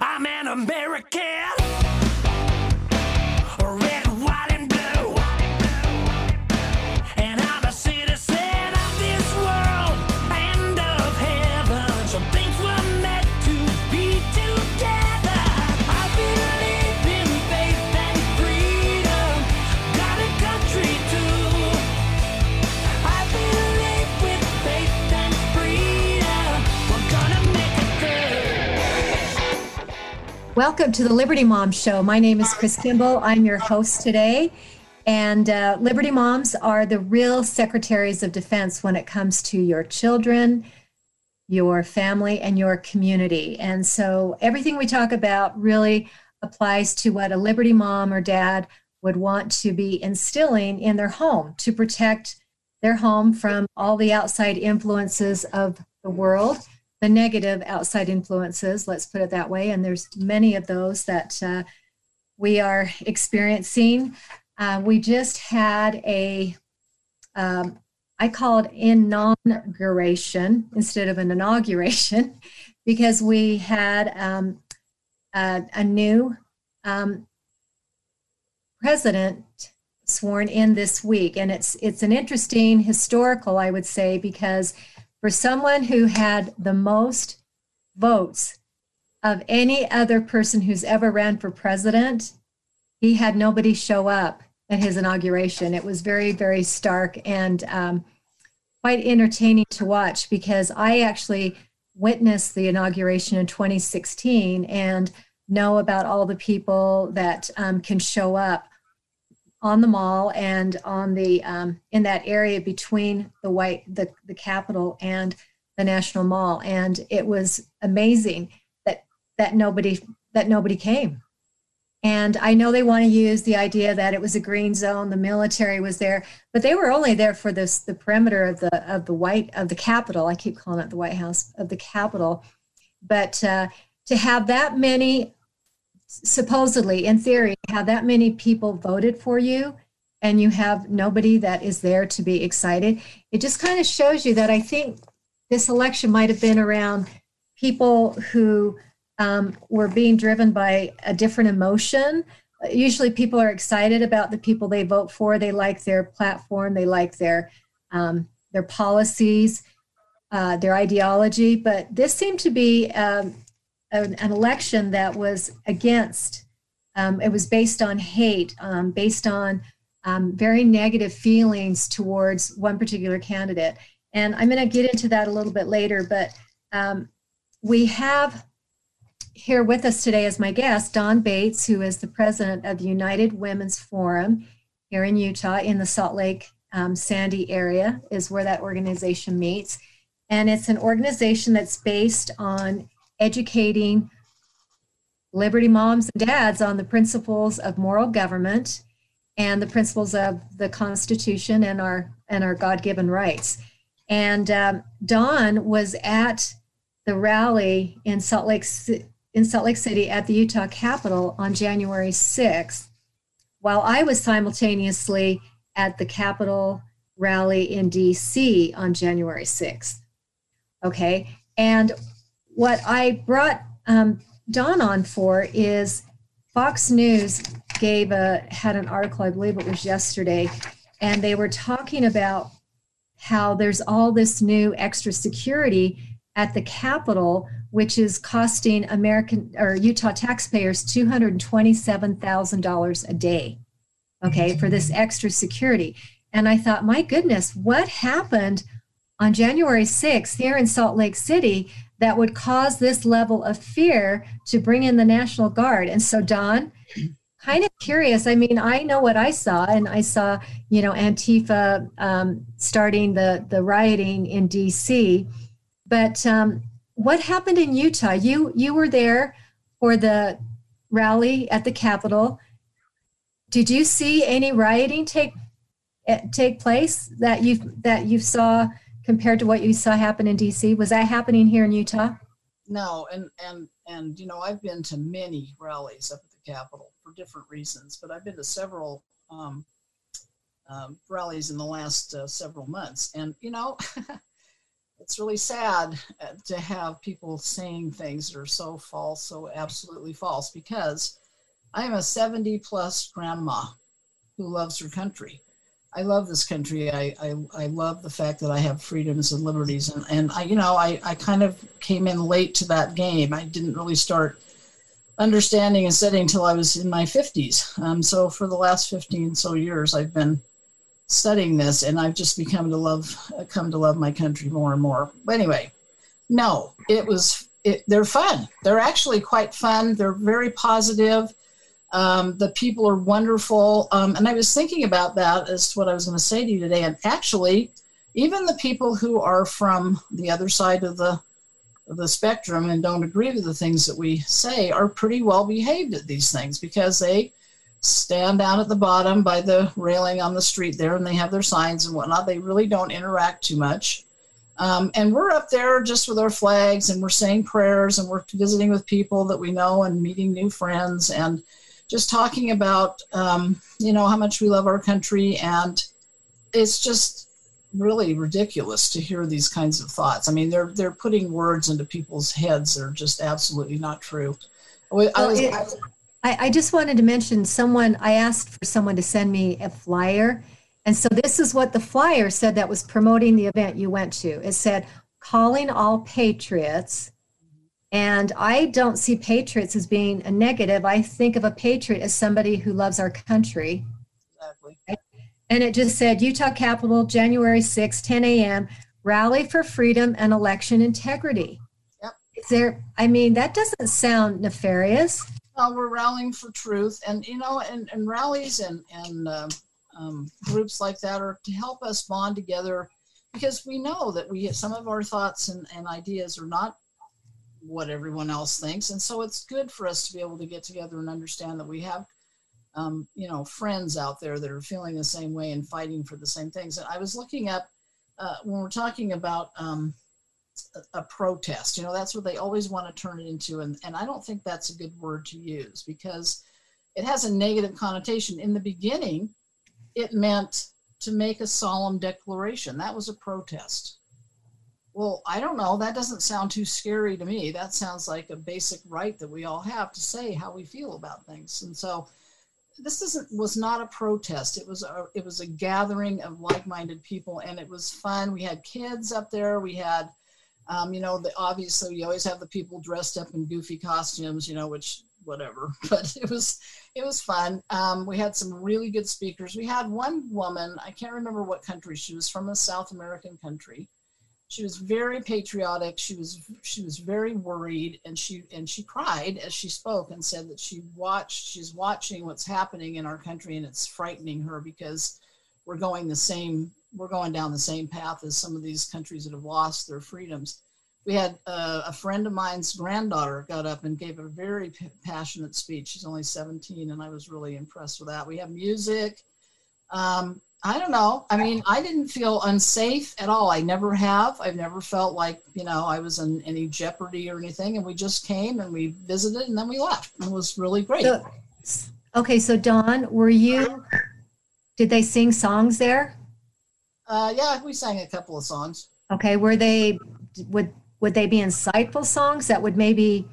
I'm an American. Welcome to the Liberty Mom Show. My name is Chris Kimball. I'm your host today. And uh, Liberty Moms are the real secretaries of defense when it comes to your children, your family, and your community. And so everything we talk about really applies to what a Liberty mom or dad would want to be instilling in their home to protect their home from all the outside influences of the world the negative outside influences, let's put it that way. And there's many of those that uh, we are experiencing. Uh, we just had a, um, I call it inauguration instead of an inauguration, because we had um, a, a new um, president sworn in this week, and it's it's an interesting historical, I would say, because for someone who had the most votes of any other person who's ever ran for president, he had nobody show up at his inauguration. It was very, very stark and um, quite entertaining to watch because I actually witnessed the inauguration in 2016 and know about all the people that um, can show up on the mall and on the um, in that area between the white the the Capitol and the National Mall, and it was amazing that that nobody that nobody came. And I know they want to use the idea that it was a green zone, the military was there, but they were only there for this the perimeter of the of the white of the Capitol. I keep calling it the White House of the Capitol, but uh, to have that many supposedly in theory have that many people voted for you and you have nobody that is there to be excited. It just kind of shows you that i think this election might have been around people who um, were being driven by a different emotion. Usually people are excited about the people they vote for. They like their platform. They like their um, their policies uh, their ideology. But this seemed to be um, an, an election that was against, um, it was based on hate, um, based on um, very negative feelings towards one particular candidate. And I'm going to get into that a little bit later, but um, we have here with us today as my guest Dawn Bates, who is the president of the United Women's Forum here in Utah in the Salt Lake um, Sandy area, is where that organization meets. And it's an organization that's based on educating Liberty moms and dads on the principles of moral government and the principles of the Constitution and our and our God-given rights. And um, Dawn was at the rally in Salt Lake in Salt Lake City at the Utah Capitol on January 6th, while I was simultaneously at the Capitol rally in DC on January 6th. Okay. And what I brought um, Dawn on for is Fox News gave a had an article, I believe it was yesterday, and they were talking about how there's all this new extra security at the Capitol, which is costing American or Utah taxpayers $227,000 a day, okay, for this extra security. And I thought, my goodness, what happened on January 6th here in Salt Lake City that would cause this level of fear to bring in the National Guard. And so, Dawn, kind of curious. I mean, I know what I saw, and I saw, you know, Antifa um, starting the the rioting in D.C. But um, what happened in Utah? You you were there for the rally at the Capitol. Did you see any rioting take eh, take place that you that you saw? Compared to what you saw happen in DC? Was that happening here in Utah? No, and and and you know I've been to many rallies up at the Capitol for different reasons, but I've been to several um, um, rallies in the last uh, several months, and you know it's really sad uh, to have people saying things that are so false, so absolutely false, because I am a 70 plus grandma who loves her country. I love this country. I, I, I love the fact that I have freedoms and liberties. And, and I, you know, I, I kind of came in late to that game. I didn't really start understanding and studying until I was in my 50s. Um, so for the last 15 so years, I've been studying this and I've just become to love, come to love my country more and more. But anyway, no, it was, it, they're fun. They're actually quite fun. They're very positive. Um, the people are wonderful. Um, and I was thinking about that as to what I was going to say to you today. And actually, even the people who are from the other side of the of the spectrum and don't agree with the things that we say are pretty well behaved at these things because they stand down at the bottom by the railing on the street there and they have their signs and whatnot. They really don't interact too much. Um, and we're up there just with our flags and we're saying prayers and we're visiting with people that we know and meeting new friends and just talking about um, you know how much we love our country and it's just really ridiculous to hear these kinds of thoughts i mean they're they're putting words into people's heads that are just absolutely not true I was, Well, it- I, I just wanted to mention someone, I asked for someone to send me a flyer. And so this is what the flyer said that was promoting the event you went to. It said, calling all patriots. And I don't see patriots as being a negative. I think of a patriot as somebody who loves our country. exactly And it just said Utah Capitol, January 6, 10 a.m., rally for freedom and election integrity. Yep. Is there, I mean, that doesn't sound nefarious. uh, we're rallying for truth and you know and, and rallies and and um, um, groups like that are to help us bond together because we know that we some of our thoughts and, and ideas are not what everyone else thinks and so it's good for us to be able to get together and understand that we have um, you know friends out there that are feeling the same way and fighting for the same things and i was looking up uh, when we're talking about um, a, a protest. You know, that's what they always want to turn it into. And, and I don't think that's a good word to use because it has a negative connotation. In the beginning, it meant to make a solemn declaration. That was a protest. Well, I don't know. That doesn't sound too scary to me. That sounds like a basic right that we all have to say how we feel about things. And so this isn't was not a protest. It was a it was a gathering of like-minded people, and it was fun. We had kids up there. We had um, you know, the, obviously you always have the people dressed up in goofy costumes, you know, which whatever, but it was it was fun. Um, we had some really good speakers. We had one woman, I can't remember what country she was from, a South American country. She was very patriotic. She was she was very worried, and she and she cried as she spoke and said that she watched she's watching what's happening in our country, and it's frightening her because we're going the same we're going down the same path as some of these countries that have lost their freedoms. We had uh, a friend of mine's granddaughter got up and gave a very p- passionate speech. She's only 17, and I was really impressed with that. We have music. Um, I don't know. I mean, I didn't feel unsafe at all. I never have. I've never felt like, you know, I was in any jeopardy or anything. And we just came and we visited and then we left. It was really great. So, okay, so Dawn, were you, did they sing songs there? Uh, yeah, we sang a couple of songs. Okay, were they, would, would they be insightful songs that would maybe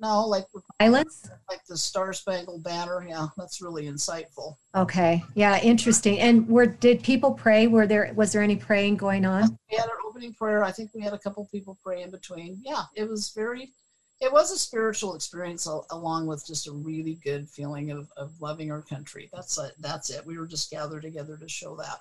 No, like silence? like the Star Spangled Banner. Yeah, that's really insightful. Okay, yeah, interesting. And were, did people pray? Were there, was there any praying going on? We had our opening prayer. I think we had a couple people pray in between. Yeah, it was very, it was a spiritual experience along with just a really good feeling of, of loving our country. That's it. That's it. We were just gathered together to show that.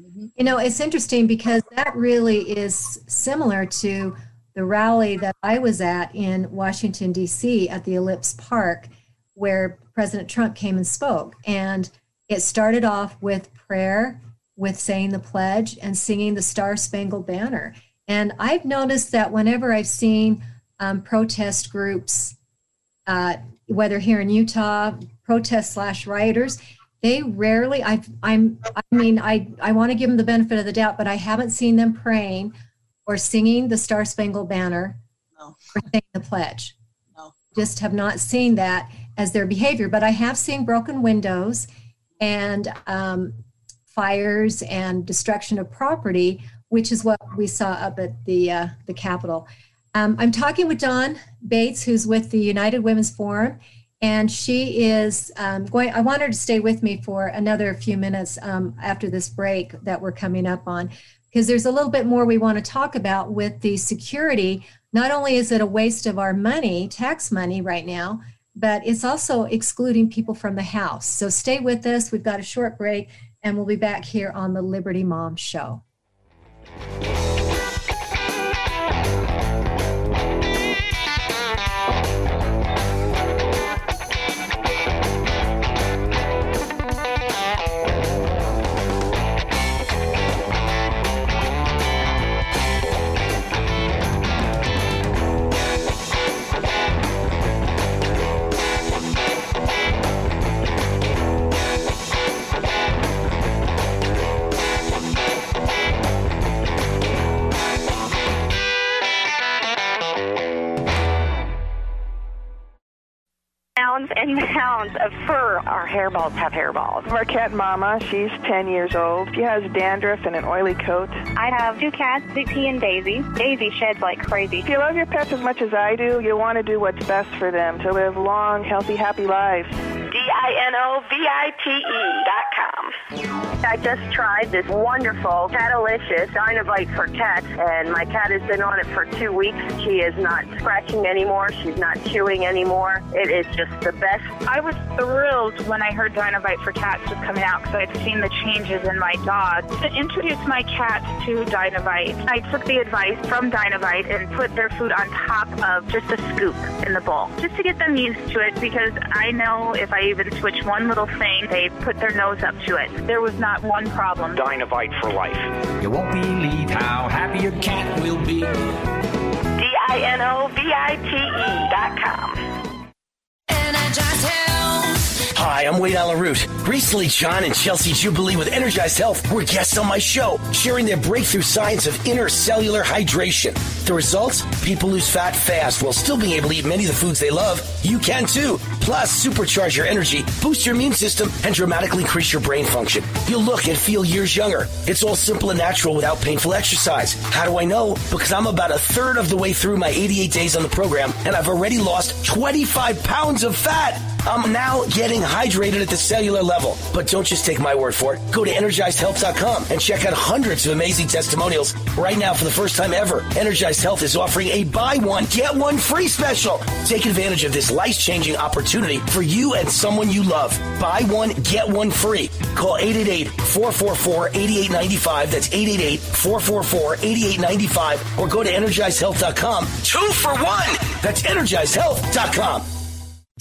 Mhm. You know, it's interesting because that really is similar to the rally that I was at in Washington, D.C. at the Ellipse Park, where President Trump came and spoke. And it started off with prayer, with saying the pledge, and singing the Star Spangled Banner. And I've noticed that whenever I've seen um, protest groups, uh, whether here in Utah, protest slash rioters, they rarely I've, i'm i mean i i want to give them the benefit of the doubt but i haven't seen them praying or singing the star spangled banner No. or saying the pledge No. just have not seen that as their behavior but i have seen broken windows and um, fires and destruction of property which is what we saw up at the uh, the Capitol. Um, I'm talking with Dawn Bates, who's with the United Women's Forum, and she is um, going. I want her to stay with me for another few minutes um, after this break that we're coming up on, because there's a little bit more we want to talk about with the security. Not only is it a waste of our money, tax money, right now, but it's also excluding people from the house. So stay with us. We've got a short break, and we'll be back here on the Liberty Mom Show. And mounds of fur. Our hairballs have hairballs. Marquette Mama, she's 10 years old. She has dandruff and an oily coat. I have two cats, Dixie and Daisy. Daisy sheds like crazy. If you love your pets as much as I do, you'll want to do what's best for them to live long, healthy, happy lives. D-I-N-O-V-I-T-E dot com. I just tried this wonderful Catalicious Dinovite for cats, and my cat has been on it for two weeks. She is not scratching anymore. She's not chewing anymore. It is just the best. I was thrilled when I heard Dinovite for Cats was coming out because I had seen the changes in my dog. To introduce my cats to Dinovite, I took the advice from Dinovite and put their food on top of just a scoop in the bowl, just to get them used to it because I know if I even switch one little thing, they put their nose up to it. There was not one problem. Dinovite for life. You won't believe how happy your cat will be. D-I-N-O-V-I-T-E dot com. Hi, I'm Wayne Allyn Root. Recently, John and Chelsea Jubilee with Energized Health were guests on my show, sharing their breakthrough science of intercellular hydration. The results? People lose fat fast while still being able to eat many of the foods they love. You can too. Plus, supercharge your energy, boost your immune system, and dramatically increase your brain function. You'll look and feel years younger. It's all simple and natural without painful exercise. How do I know? Because I'm about a third of the way through my 88 days on the program, and I've already lost 25 pounds of fat. I'm now getting hydrated at the cellular level. But don't just take my word for it. Go to energizedhealth.com and check out hundreds of amazing testimonials. Right now, for the first time ever, Energized Health is offering a buy one, get one free special. Take advantage of this life changing opportunity for you and someone you love. Buy one, get one free. Call 888 444 8895. That's 888 444 8895. Or go to energizedhealth.com. Two for one. That's energizedhealth.com.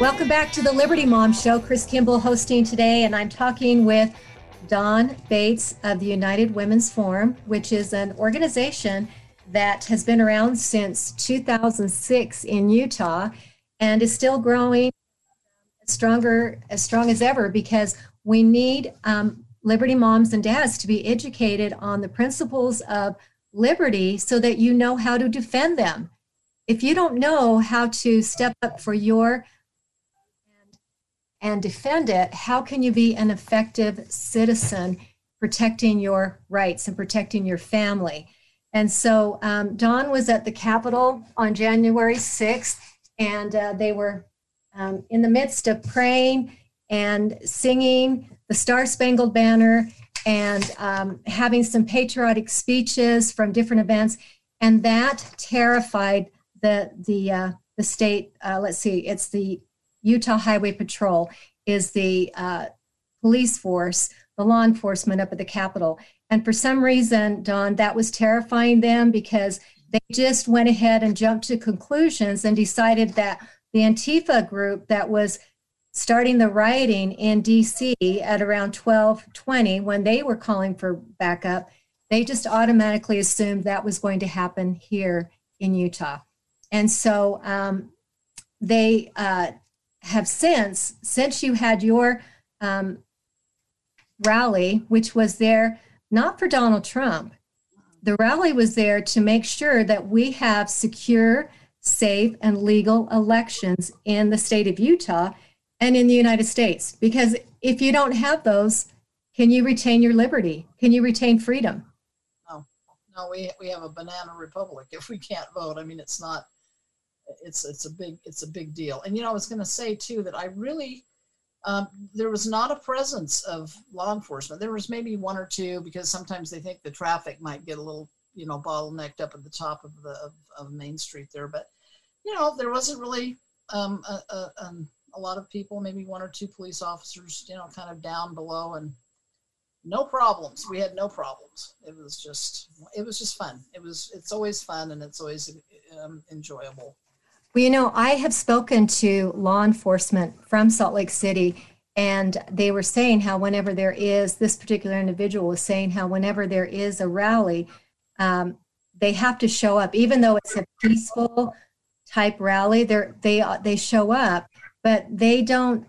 Welcome back to the Liberty Mom Show. Chris Kimball hosting today, and I'm talking with Dawn Bates of the United Women's Forum, which is an organization that has been around since 2006 in Utah and is still growing stronger, as strong as ever, because we need um, Liberty moms and dads to be educated on the principles of liberty so that you know how to defend them. If you don't know how to step up for your and defend it, how can you be an effective citizen protecting your rights and protecting your family? And so um, Dawn was at the Capitol on January 6th, and uh, they were um, in the midst of praying and singing the Star Spangled Banner and um, having some patriotic speeches from different events, and that terrified the the uh, the state. Uh, let's see, it's the Utah Highway Patrol is the uh, police force, the law enforcement up at the Capitol, and for some reason, Dawn, that was terrifying them because they just went ahead and jumped to conclusions and decided that the Antifa group that was starting the rioting in DC at around 1220 when they were calling for backup, they just automatically assumed that was going to happen here in Utah. And so um, they uh, have since, since you had your um, rally, which was there not for Donald Trump, the rally was there to make sure that we have secure, safe, and legal elections in the state of Utah and in the United States. Because if you don't have those, can you retain your liberty? Can you retain freedom? No, no, we, we have a banana republic if we can't vote. I mean, it's not, it's, it's a big, it's a big deal. And, you know, I was going to say too, that I really, um, there was not a presence of law enforcement. There was maybe one or two because sometimes they think the traffic might get a little, you know, bottlenecked up at the top of the of, of Main Street there. But you know, there wasn't really um, a, a, um, a lot of people, maybe one or two police officers, you know, kind of down below, and no problems. We had no problems. It was just, it was just fun. It was, it's always fun and it's always um, enjoyable. Well, you know, I have spoken to law enforcement from Salt Lake City, and they were saying how whenever there is, this particular individual was saying how whenever there is a rally, um, they have to show up, even though it's a peaceful type rally. They they they show up, but they don't.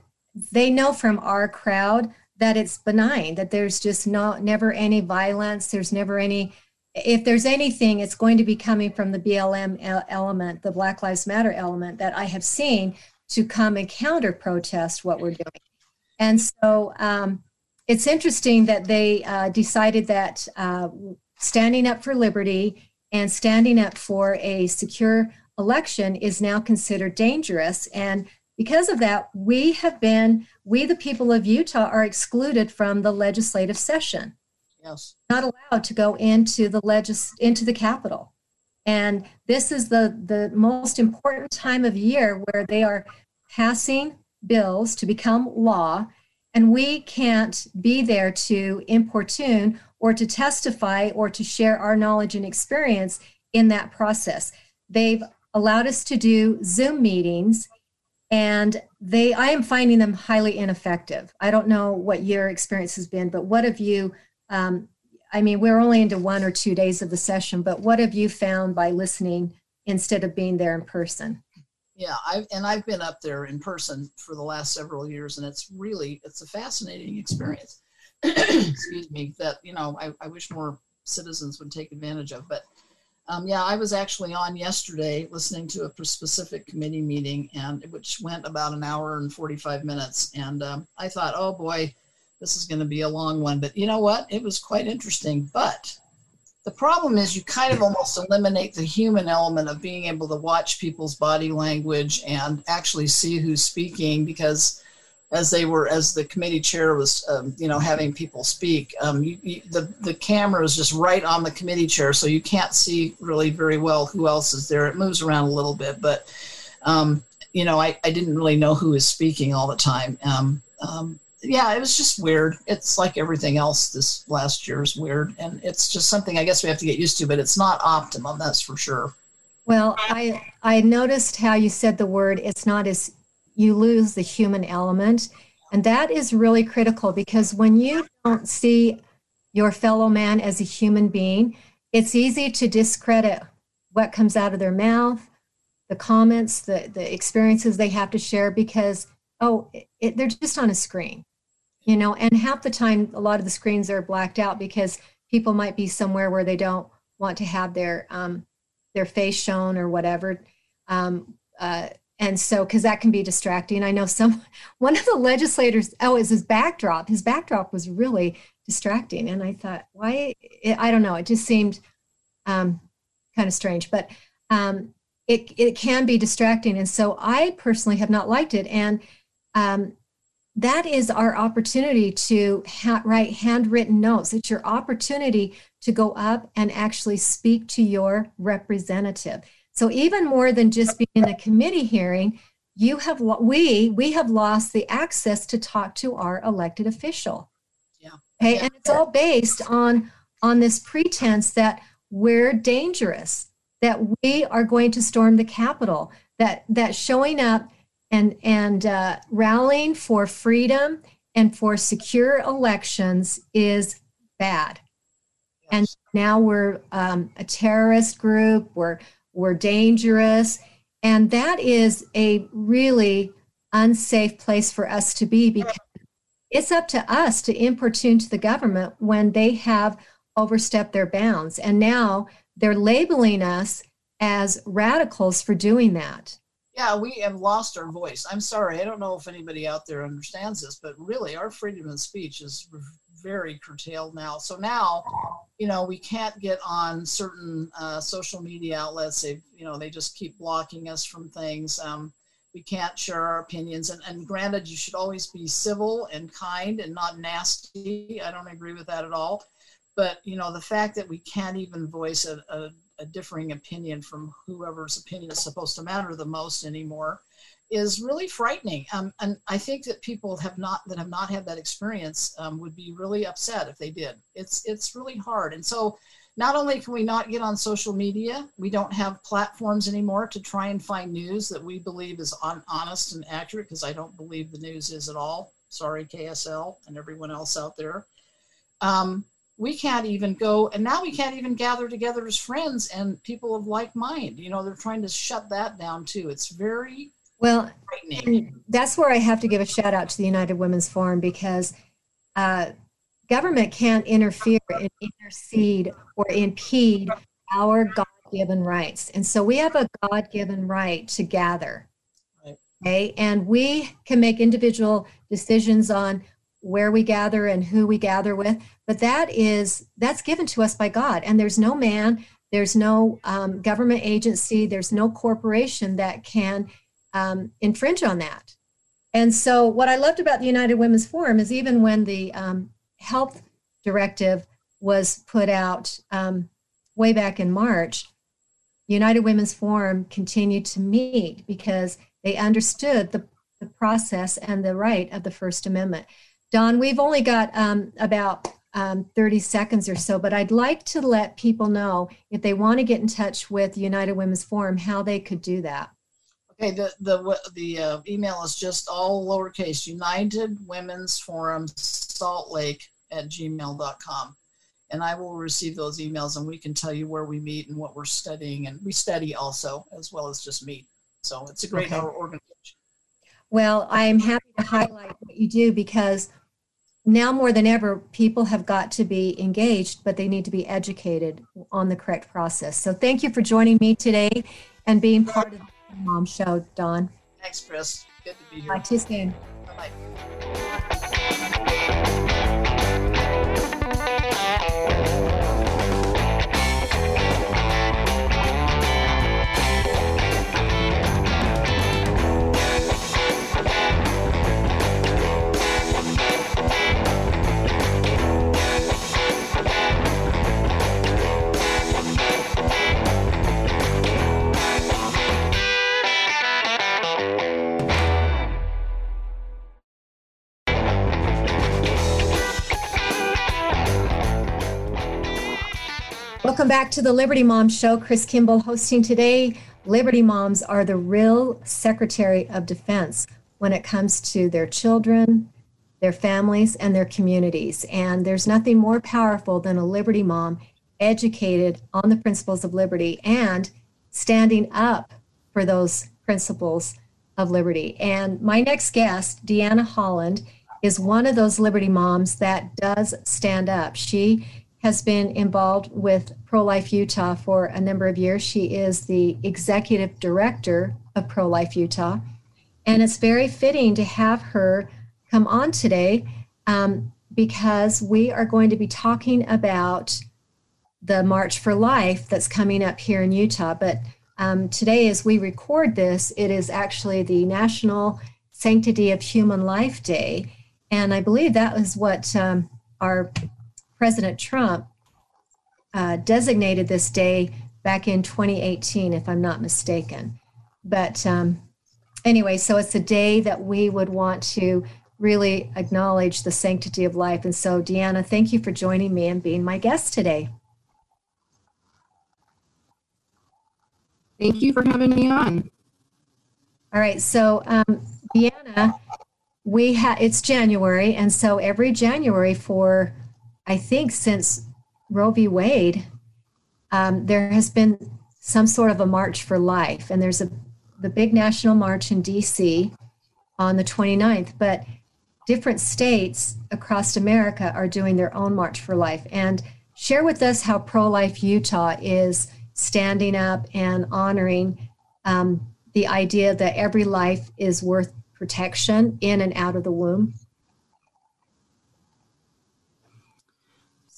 They know from our crowd that it's benign, that there's just not never any violence. There's never any if there's anything, it's going to be coming from the BLM element, the Black Lives Matter element that I have seen to come and counter protest what we're doing. And so um, it's interesting that they uh, decided that uh, standing up for liberty and standing up for a secure election is now considered dangerous. And because of that, we have been, we the people of Utah are excluded from the legislative session. Yes. Not allowed to go into the legis into the Capitol. And this is the, the most important time of year where they are passing bills to become law, and we can't be there to importune or to testify or to share our knowledge and experience in that process. They've allowed us to do Zoom meetings and they I am finding them highly ineffective. I don't know what your experience has been, but what have you um, I mean, we're only into one or two days of the session, but what have you found by listening instead of being there in person? Yeah, I've and I've been up there in person for the last several years, and it's really it's a fascinating experience. Excuse me, that you know I, I wish more citizens would take advantage of. But um, yeah, I was actually on yesterday listening to a specific committee meeting, and which went about an hour and forty five minutes, and um, I thought, oh boy, this is going to be a long one, but you know what? It was quite interesting. But the problem is you kind of almost eliminate the human element of being able to watch people's body language and actually see who's speaking because as they were as the committee chair was um, you know having people speak um, you, you, the, the camera is just right on the committee chair so you can't see really very well who else is there it moves around a little bit but um, you know I, I didn't really know who was speaking all the time um, um, yeah, it was just weird. It's like everything else this last year is weird. And it's just something I guess we have to get used to, but it's not optimum, that's for sure. Well, I I noticed how you said the word it's not as you lose the human element. And that is really critical because when you don't see your fellow man as a human being, it's easy to discredit what comes out of their mouth, the comments, the, the experiences they have to share because, oh, it, they're just on a screen you know and half the time a lot of the screens are blacked out because people might be somewhere where they don't want to have their um, their face shown or whatever. Um, uh, and so because that can be distracting. I know some one of the legislators oh is his backdrop. His backdrop was really distracting. And i thought why i don't know. It just seemed um, kind of strange. But um, it, it can be distracting. And so i personally have not liked it. And um, that is our opportunity to ha- write handwritten notes. It's your opportunity to go up and actually speak to your representative. So even more than just being in a committee hearing, you have we we have lost the access to talk to our elected official. Yeah. Okay, Yeah. and it's all based on on this pretense that we're dangerous, that we are going to storm the Capitol, that that showing up and and uh, rallying for freedom and for secure elections is bad. And now we're um, a terrorist group. We're we're dangerous, and that is a really unsafe place for us to be because it's up to us to importune to the government when they have overstepped their bounds, and now they're labeling us as radicals for doing that. Yeah, we have lost our voice. I'm sorry. I don't know if anybody out there understands this, but really, our freedom of speech is very curtailed now. So now, you know, we can't get on certain uh, social media outlets. They, you know, they just keep blocking us from things. Um, we can't share our opinions. And, and granted, you should always be civil and kind and not nasty. I don't agree with that at all. But you know, the fact that we can't even voice a, a a differing opinion from whoever's opinion is supposed to matter the most anymore is really frightening. Um, and I think that people have not that have not had that experience um, would be really upset if they did. It's it's really hard. And so not only can we not get on social media, we don't have platforms anymore to try and find news that we believe is on, honest and accurate because I don't believe the news is at all. Sorry, KSL and everyone else out there. Um, we can't even go and now we can't even gather together as friends and people of like mind you know they're trying to shut that down too it's very Well, frightening that's where I have to give a shout out to the United Women's Forum because uh, government can't interfere and intercede or impede our God given rights. And so we have a God given right to gather. Right. Okay. And we can make individual decisions on where we gather and who we gather with. But that is, that's given to us by God. And there's no man, there's no um, government agency, there's no corporation that can um, infringe on that. And so, what I loved about the United Women's Forum is even when the um, health directive was put out um, way back in March, United Women's Forum continued to meet because they understood the, the process and the right of the First Amendment. Dawn, we've only got um, about um, 30 seconds or so, but I'd like to let people know if they want to get in touch with United Women's Forum, how they could do that. okay the the the uh, email is just all lowercase united women's forum salt lake at gmail.com and i will receive those emails and we can tell you where we meet and what we're studying and we study also as well as just meet so it's a great Okay. organization Well, I'm happy to highlight what you do because now more than ever, people have got to be engaged, but they need to be educated on the correct process. So thank you for joining me today and being part of the Mom Show, Dawn. thanks chris good to be here Talk to you soon. Bye-bye. Welcome back to the Liberty Mom Show. Chris Kimball hosting today. Liberty Moms are the real Secretary of Defense when it comes to their children, their families, and their communities. And there's nothing more powerful than a Liberty Mom educated on the principles of liberty and standing up for those principles of liberty. And my next guest, Deanna Holland, is one of those Liberty Moms that does stand up. She has been involved with Pro Life Utah for a number of years. She is the executive director of Pro Life Utah. And it's very fitting to have her come on today um, because we are going to be talking about the March for Life that's coming up here in Utah. But um, today, as we record this, it is actually the National Sanctity of Human Life Day. And I believe that was what um, our President Trump uh, designated this day back in 2018, if I'm not mistaken. But um, anyway, so it's a day that we would want to really acknowledge the sanctity of life. And so, Deanna, thank you for joining me and being my guest today. Thank you for having me on. All right, so um, Deanna, we have it's January, and so every January for I think since Roe v. Wade, um, there has been some sort of a march for life, and there's a the big national march in D.C. on the 29th, but different states across America are doing their own march for life. And share with us how Pro Life Utah is standing up and honoring um, the idea that every life is worth protection in and out of the womb?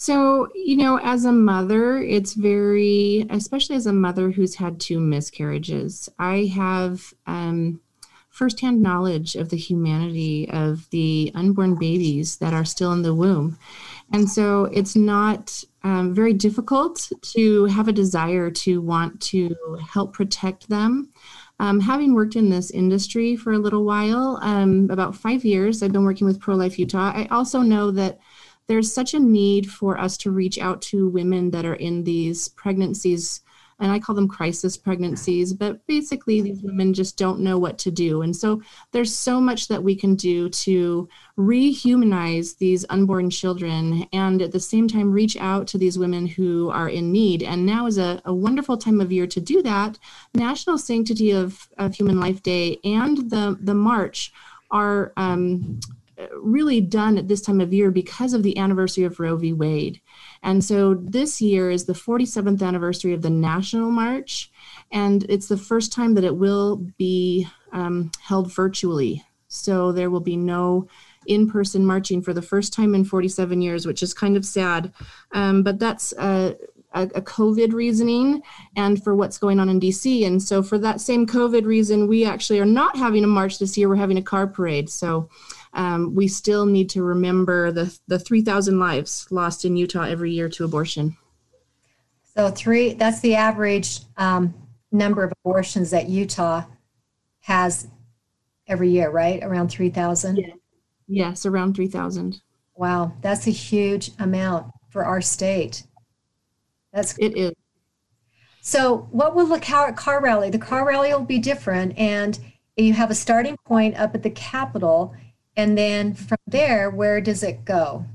So, you know, as a mother, it's very, especially as a mother who's had two miscarriages, I have um, firsthand knowledge of the humanity of the unborn babies that are still in the womb. And so it's not um, very difficult to have a desire to want to help protect them. Um, having worked in this industry for a little while, um, about five years, I've been working with Pro Life Utah. I also know that there's such a need for us to reach out to women that are in these pregnancies and I call them crisis pregnancies, but basically these women just don't know what to do. And so there's so much that we can do to rehumanize these unborn children and at the same time reach out to these women who are in need. And now is a, a wonderful time of year to do that. National Sanctity of, of Human Life Day and the, the March are um, really done at this time of year because of the anniversary of Roe v. Wade. And so this year is the 47th anniversary of the National March, and it's the first time that it will be um, held virtually. So there will be no in person marching for the first time in 47 years, which is kind of sad. Um, but that's a, a, a, COVID reasoning and for what's going on in DC. And so, for that same COVID reason, we actually are not having a march this year, we're having a car parade. So, um, we still need to remember the, the 3,000 lives lost in Utah every year to abortion. So, three, that's the average um, number of abortions that Utah has every year, right? Around 3,000? Yeah. Yes, around 3,000. Wow, that's a huge amount for our state. That's it is. So, what will the car, car rally? The car rally will be different, and you have a starting point up at the Capitol, and then from there, where does it go?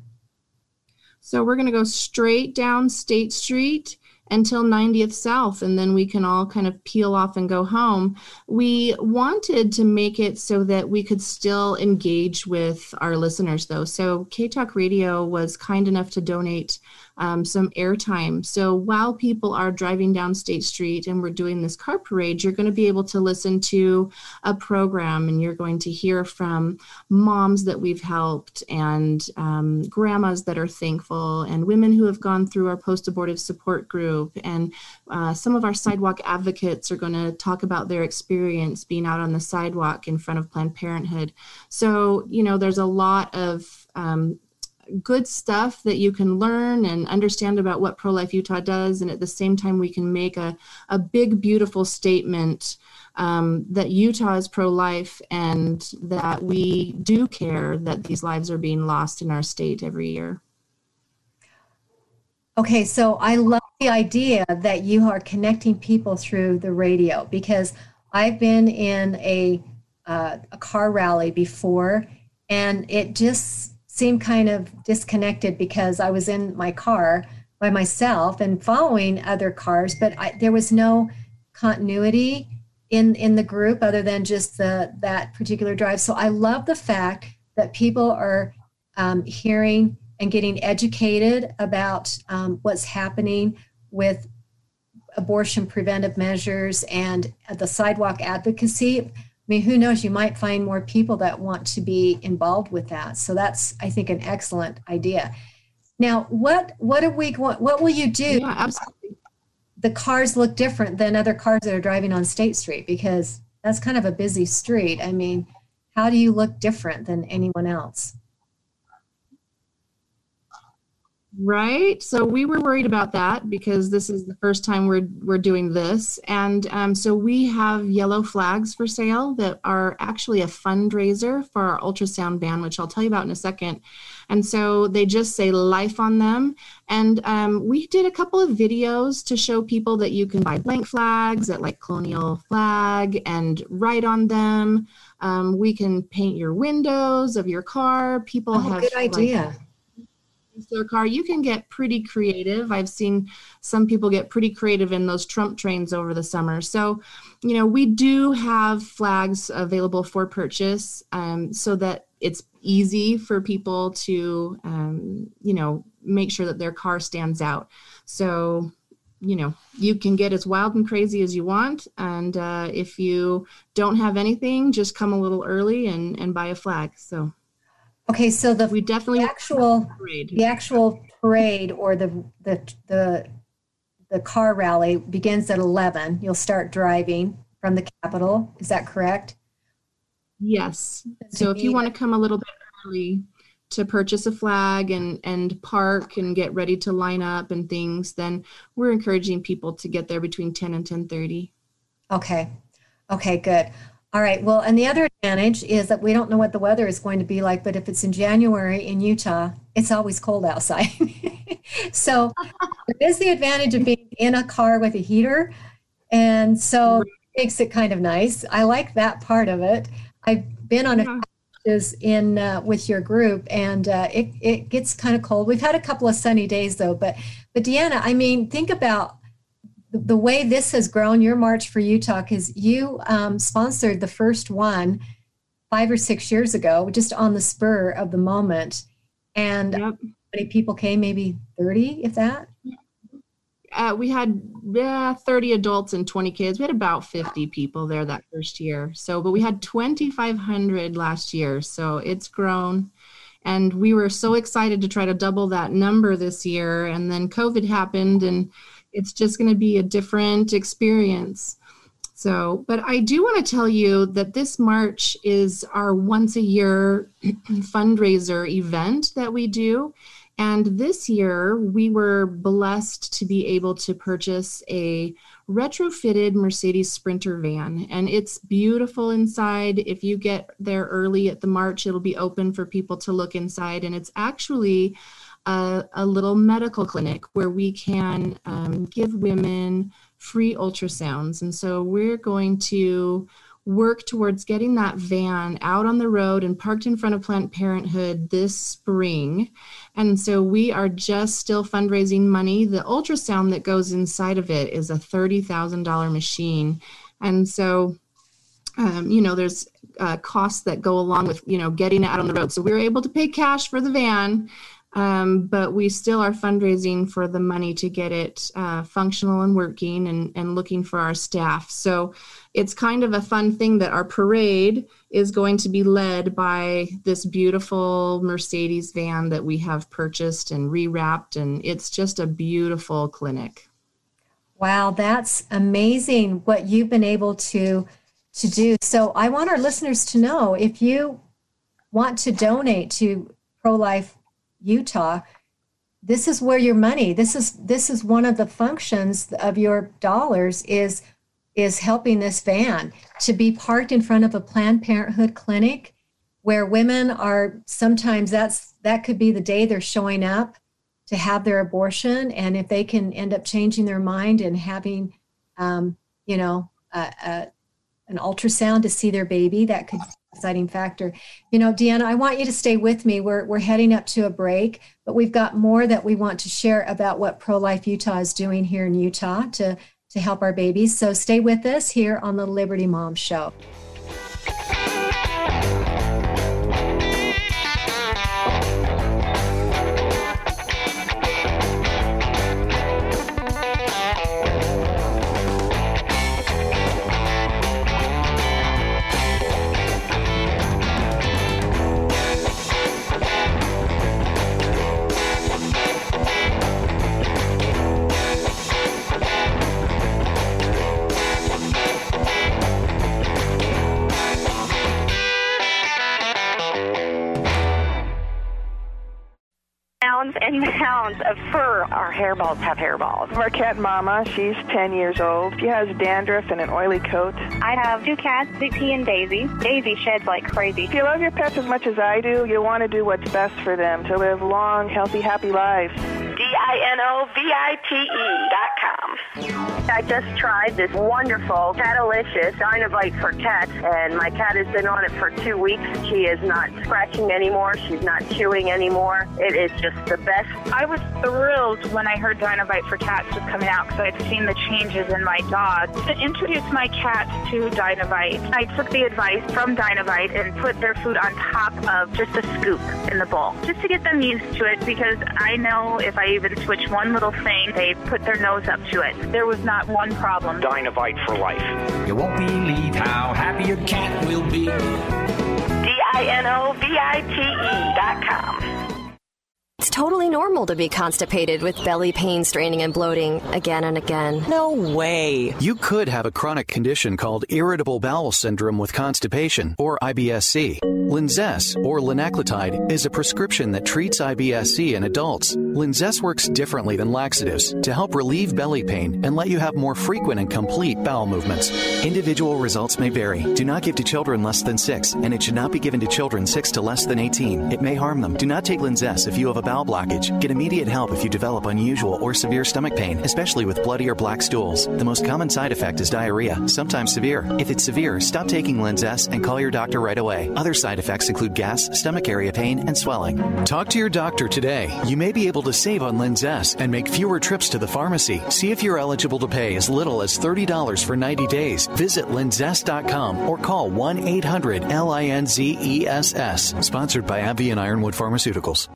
So we're going to go straight down State Street until 90th South, and then we can all kind of peel off and go home. We wanted to make it so that we could still engage with our listeners, though. So K Talk Radio was kind enough to donate um, some airtime. So while people are driving down State Street and we're doing this car parade, you're going to be able to listen to a program and you're going to hear from moms that we've helped and um, grandmas that are thankful and women who have gone through our post abortive support group. And uh, some of our sidewalk advocates are going to talk about their experience being out on the sidewalk in front of Planned Parenthood. So, you know, there's a lot of um, good stuff that you can learn and understand about what Pro Life Utah does. And at the same time, we can make a, a big, beautiful statement um, that Utah is pro life and that we do care that these lives are being lost in our state every year. Okay, so I love the idea that you are connecting people through the radio because I've been in a, uh, a car rally before and it just seemed kind of disconnected because I was in my car by myself and following other cars, but I, there was no continuity in in the group other than just the that particular drive. So I love the fact that people are um, hearing and getting educated about um, what's happening with abortion preventive measures and the sidewalk advocacy mean, who knows? You might find more people that want to be involved with that. So that's, I think, an excellent idea. Now, what what are we what, what will you do? Yeah, absolutely. The cars look different than other cars that are driving on State Street because that's kind of a busy street. I mean, how do you look different than anyone else? Right. So we were worried about that because this is the first time we're we're doing this, and um, so we have yellow flags for sale that are actually a fundraiser for our ultrasound van, which I'll tell you about in a second. And so they just say life on them. And um, we did a couple of videos to show people that you can buy blank flags at like Colonial Flag and write on them. Um, we can paint your windows of your car. People Oh, have good like, idea. Their car. You can get pretty creative. I've seen some people get pretty creative in those Trump trains over the summer. So, you know, we do have flags available for purchase um, so that it's easy for people to, um, you know, make sure that their car stands out. So, you know, you can get as wild and crazy as you want. And uh, if you don't have anything, just come a little early and, and buy a flag. So, Okay, so the we definitely the actual parade. the actual parade or the the the the car rally begins at 11 you'll start driving from the capitol is that correct Yes. So if you want to come a little bit early to purchase a flag and and park and get ready to line up and things, then we're encouraging people to get there between 10 and 10:30. okay okay good all right well and the other advantage is that we don't know what the weather is going to be like but if it's in january in utah it's always cold outside. So there is the advantage of being in a car with a heater and so it makes it kind of nice. I like that part of it. I've been on a is in uh, with your group and uh, it, it gets kind of cold. We've had a couple of sunny days though but but deanna i mean think about the, way this has grown your march for utah is you um, sponsored the first one five or six years ago just on the spur of the moment and Yep. how many people came maybe 30 if that Uh, we had yeah, 30 adults and 20 kids. We had about 50 people there that first year. So, but we had 2,500 last year. So it's grown. And we were so excited to try to double that number this year. And then COVID happened, and it's just going to be a different experience. So, but I do want to tell you that this March is our once a year fundraiser event that we do. And this year, we were blessed to be able to purchase a retrofitted Mercedes Sprinter van. And it's beautiful inside. If you get there early at the March, it'll be open for people to look inside. And it's actually a, a little medical clinic where we can um, give women free ultrasounds. And so we're going to work towards getting that van out on the road and parked in front of Planned Parenthood this spring. And so we are just still fundraising money. The ultrasound that goes inside of it is a $30,000 machine. And so, um, you know, there's uh, costs that go along with, you know, getting it out on the road. So we were able to pay cash for the van. Um, but we still are fundraising for the money to get it uh, functional and working and, and looking for our staff. So it's kind of a fun thing that our parade is going to be led by this beautiful Mercedes van that we have purchased and rewrapped. And it's just a beautiful clinic. Wow, that's amazing what you've been able to to do. So I want our listeners to know if you want to donate to Pro Life Utah, this is where your money. This is this is one of the functions of your dollars is is helping this van to be parked in front of a Planned Parenthood clinic where women are sometimes that's that could be the day they're showing up to have their abortion and if they can end up changing their mind and having um, you know a, a, an ultrasound to see their baby that could deciding factor. You know deanna i want you to stay with me. We're, we're heading up to a break but we've got more that we want to share about what pro-life utah is doing here in utah to to help our babies. So stay with us here on the liberty mom show and mounds of fur. Our hairballs have hairballs. Our cat Mama, she's 10 years old. She has dandruff and an oily coat. I have two cats, Zippy and Daisy. Daisy sheds like crazy. If you love your pets as much as I do, you want to do what's best for them to live long, healthy, happy lives. D-I-N-O-V-I-T-E dot com. I just tried this wonderful Catalicious Dinovite for cats, and my cat has been on it for two weeks. She is not scratching anymore. She's not chewing anymore. It is just the best. I was thrilled when I heard Dinovite for cats was coming out because I had seen the changes in my dog. To introduce my cat to Dinovite, I took the advice from Dinovite and put their food on top of just a scoop in the bowl, just to get them used to it because I know if I even switch one little thing, they put their nose up to it. There was not one problem. Dinovite for life. You won't believe how happy your cat will be. D-I-N-O-V-I-T-E dot com. It's totally normal to be constipated with belly pain, straining, and bloating again and again. No way. You could have a chronic condition called irritable bowel syndrome with constipation, or IBSC. Linzess, or linaclotide, is a prescription that treats IBSC in adults. Linzess works differently than laxatives to help relieve belly pain and let you have more frequent and complete bowel movements. Individual results may vary. Do not give to children less than 6, and it should not be given to children 6 to less than 18. It may harm them. Do not take Linzess if you have a bowel blockage. Get immediate help if you develop unusual or severe stomach pain, especially with bloody or black stools. The most common side effect is diarrhea, sometimes severe. If it's severe, stop taking Linzess and call your doctor right away. Other side effects include gas, stomach area pain, and swelling. Talk to your doctor today. You may be able to save on Linzess and make fewer trips to the pharmacy. See if you're eligible to pay as little as $30 for 90 days. Visit linzess.com or call 1 800 L I N Z E S S. Sponsored by AbbVie and Ironwood Pharmaceuticals.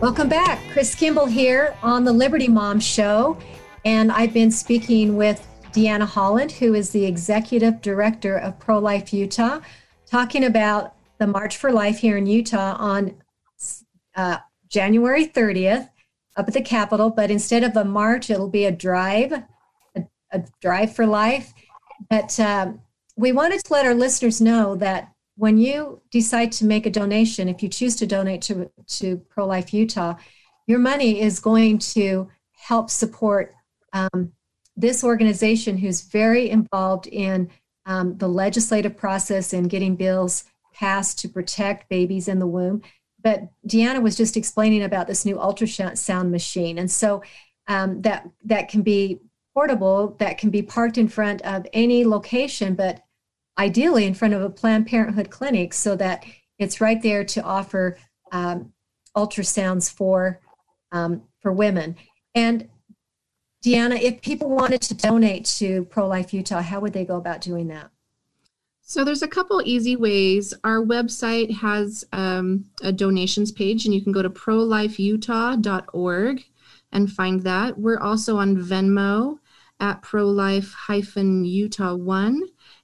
Welcome back. Chris Kimball here on the Liberty Mom Show. And I've been speaking with Deanna Holland, who is the executive director of Pro Life Utah, talking about the March for Life here in Utah on uh, January 30th up at the Capitol. But instead of a march, it'll be a drive, a, a drive for life. But um, we wanted to let our listeners know that when you decide to make a donation, if you choose to donate to, to Pro Life Utah, your money is going to help support um, this organization who's very involved in um, the legislative process and getting bills passed to protect babies in the womb. But Deanna was just explaining about this new ultrasound machine. And so um, that, that can be portable, that can be parked in front of any location, but ideally in front of a Planned Parenthood clinic so that it's right there to offer um, ultrasounds for um, for women. And Deanna, if people wanted to donate to Pro Life Utah, how would they go about doing that? So there's a couple easy ways. Our website has um, a donations page, and you can go to prolifeutah.org and find that. We're also on Venmo at prolife-utah1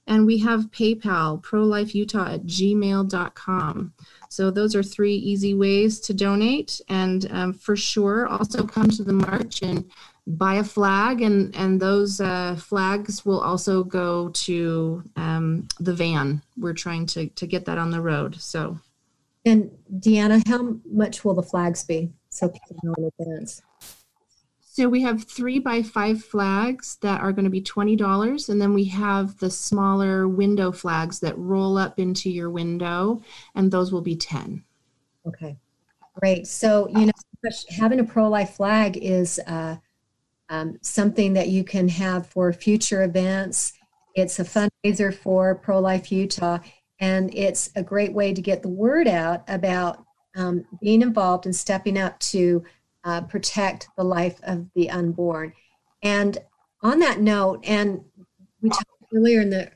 and we have PayPal, prolifeutah at gmail.com. So those are three easy ways to donate. And um, for sure, also come to the march and buy a flag. And, and those uh, flags will also go to um, the van. We're trying to, to get that on the road. So. And Deanna, how much will the flags be so people know in advance? So we have three by five flags that are going to be $20. And then we have the smaller window flags that roll up into your window, and those will be 10. Okay, great. So, you know, having a pro life flag is uh, um, something that you can have for future events. It's a fundraiser for Pro Life Utah, and it's a great way to get the word out about um, being involved and stepping up to uh, protect the life of the unborn. And on that note, and we talked earlier in the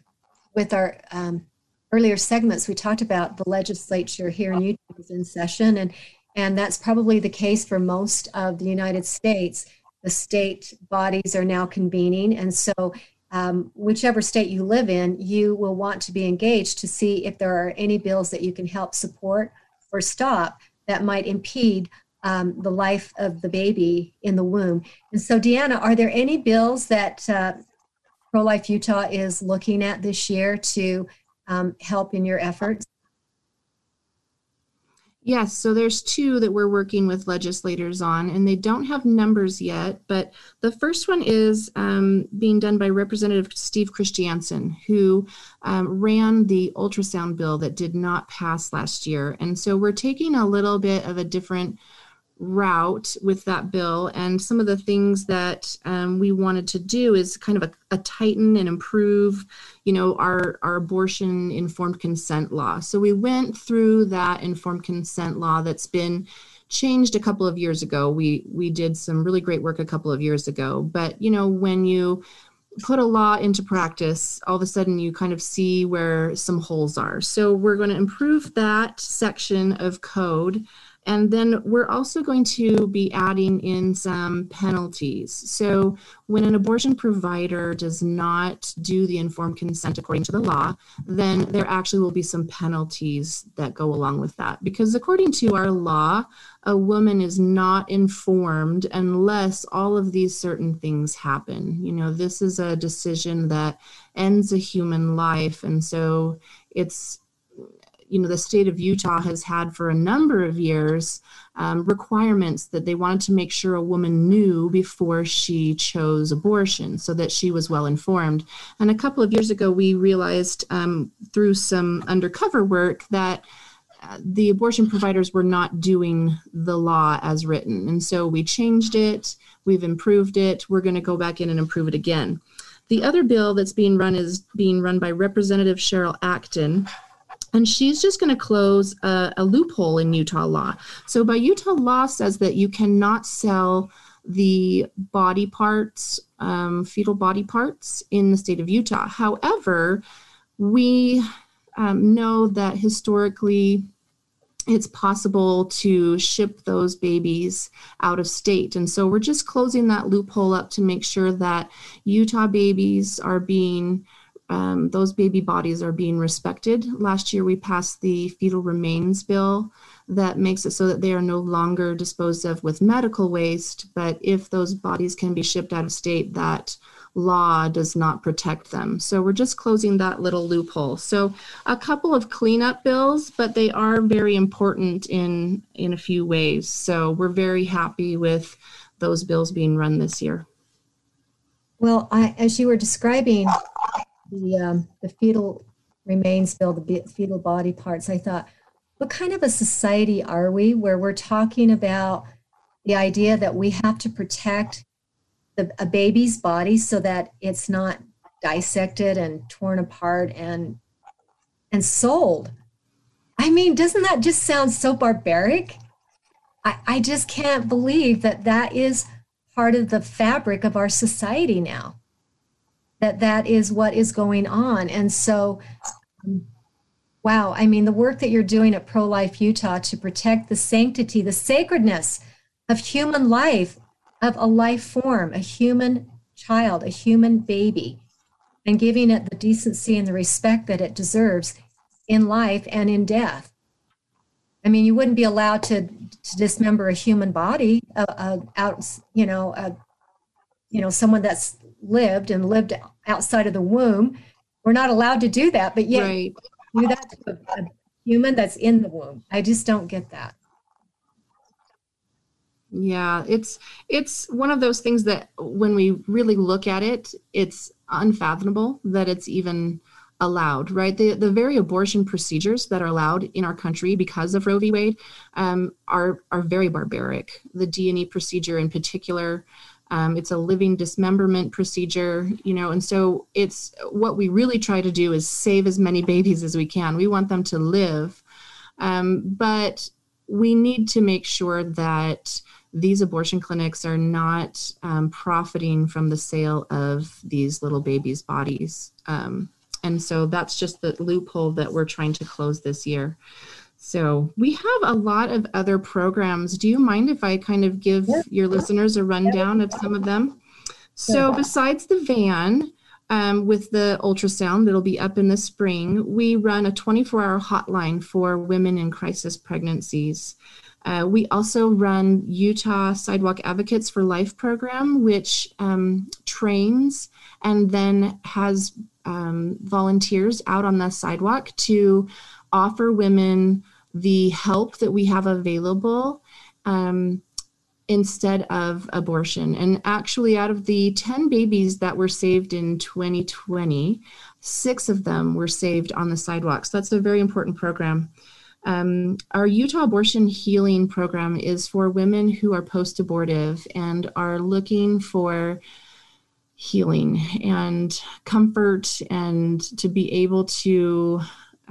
with our um, earlier segments, we talked about the legislature here in Utah is in session, and and that's probably the case for most of the United States. The state bodies are now convening, and so um, whichever state you live in, you will want to be engaged to see if there are any bills that you can help support or stop that might impede um, the life of the baby in the womb. And so, Deanna, are there any bills that uh, Pro Life Utah is looking at this year to um, help in your efforts? Yes, so there's two that we're working with legislators on, and they don't have numbers yet. But the first one is um, being done by Representative Steve Christiansen, who um, ran the ultrasound bill that did not pass last year. And so we're taking a little bit of a different route with that bill. And some of the things that um, we wanted to do is kind of a, a, tighten and improve you know our our abortion informed consent law. So we went through that informed consent law that's been changed a couple of years ago. We we did some really great work a couple of years ago. But you know when you put a law into practice all of a sudden you kind of see where some holes are. So we're going to improve that section of code and then we're also going to be adding in some penalties. So, when an abortion provider does not do the informed consent according to the law, then there actually will be some penalties that go along with that. Because according to our law, a woman is not informed unless all of these certain things happen. You know, this is a decision that ends a human life. And so it's you know the state of Utah has had for a number of years um, requirements that they wanted to make sure a woman knew before she chose abortion, so that she was well informed. And a couple of years ago, we realized um, through some undercover work that uh, the abortion providers were not doing the law as written. And so we changed it, we've improved it, we're going to go back in and improve it again. The other bill that's being run is being run by Representative Cheryl Acton and she's just going to close a, a, loophole in Utah law. So, by Utah law says that you cannot sell the body parts, um, fetal body parts, in the state of Utah. However, we um, know that historically it's possible to ship those babies out of state. And so we're just closing that loophole up to make sure that Utah babies are being um, those baby bodies are being respected. Last year, we passed the fetal remains bill that makes it so that they are no longer disposed of with medical waste. But if those bodies can be shipped out of state, that law does not protect them. So we're just closing that little loophole. So a couple of cleanup bills, but they are very important in in a few ways. So we're very happy with those bills being run this year. Well, I, as you were describing the um, the fetal remains bill, the fetal body parts, I thought, what kind of a society are we where we're talking about the idea that we have to protect the, a baby's body so that it's not dissected and torn apart and and sold? I mean, doesn't that just sound so barbaric? I, I just can't believe that that is part of the fabric of our society now that that is what is going on. And so, um, wow, I mean, the work that you're doing at Pro Life Utah to protect the sanctity, the sacredness of human life, of a life form, a human child, a human baby, and giving it the decency and the respect that it deserves in life and in death. I mean, you wouldn't be allowed to, to dismember a human body, uh, uh, out, you know, uh, you know, someone that's lived and lived outside of the womb. We're not allowed to do that, but yet right. do that to a, human that's in the womb. I just don't get that. Yeah, it's it's one of those things that when we really look at it, it's unfathomable that it's even allowed, right? The the very abortion procedures that are allowed in our country because of Roe v. Wade um, are are very barbaric. The D and E procedure in particular, um, it's a living dismemberment procedure, you know, and so it's what we really try to do is save as many babies as we can. We want them to live, um, but we need to make sure that these abortion clinics are not um, profiting from the sale of these little babies' bodies. Um, and so that's just the loophole that we're trying to close this year. So we have a lot of other programs. Do you mind if I kind of give your listeners a rundown of some of them? So besides the van, um, with the ultrasound that'll be up in the spring, we run a 24 hour hotline for women in crisis pregnancies. Uh, we also run Utah Sidewalk Advocates for Life program, which um, trains and then has um, volunteers out on the sidewalk to offer women the help that we have available um, instead of abortion. And actually, out of the 10 babies that were saved in 2020, six of them were saved on the sidewalks. That's a very important program. Um, our Utah Abortion Healing Program is for women who are post abortive and are looking for healing and comfort and to be able to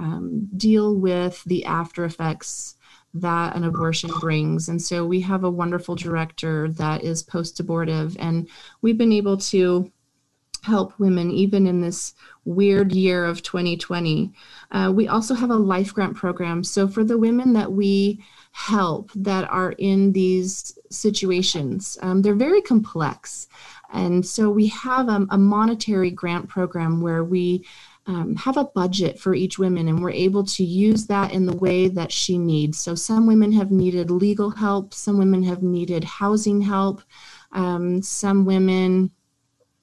um, deal with the after effects that an abortion brings. And so we have a wonderful director that is post abortive, and we've been able to help women even in this weird year of 2020. Uh, we also have a life grant program. So for the women that we help that are in these situations, um, they're very complex. And so we have um, a monetary grant program where we um, have a budget for each woman and we're able to use that in the way that she needs. So some women have needed legal help, some women have needed housing help, um, some women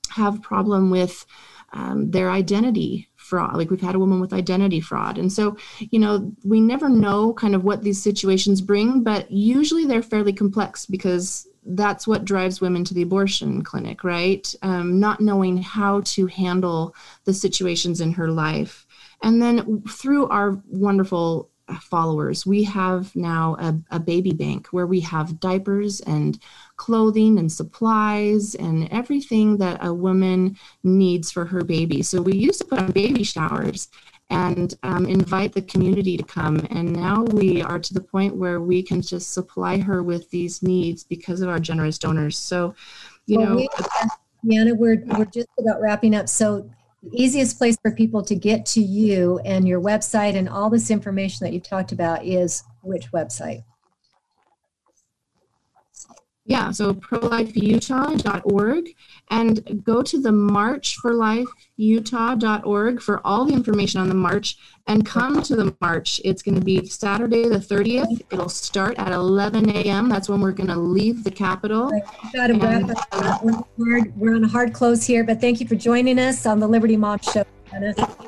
have problem with um, their identity fraud. Like we've had a woman with identity fraud. And so, you know, we never know kind of what these situations bring, but usually they're fairly complex because that's what drives women to the abortion clinic, right? Um, not knowing how to handle the situations in her life. And then through our wonderful followers, we have now a, a baby bank where we have diapers and clothing and supplies and everything that a woman needs for her baby. So we used to put on baby showers and um, invite the community to come. And now we are to the point where we can just supply her with these needs because of our generous donors. So, you Well, know, we- Deanna, we're, we're just about wrapping up. So the easiest place for people to get to you and your website and all this information that you've talked about is which website? Yeah, so prolifeutah.org and go to the marchforlifeutah.org for all the information on the march and come to the march. It's going to be Saturday the 30th. It'll start at 11 a.m. That's when we're going to leave the Capitol. Got to wrap And- up. We're hard- We're on a hard close here, but thank you for joining us on the Liberty Mom Show. Deanna.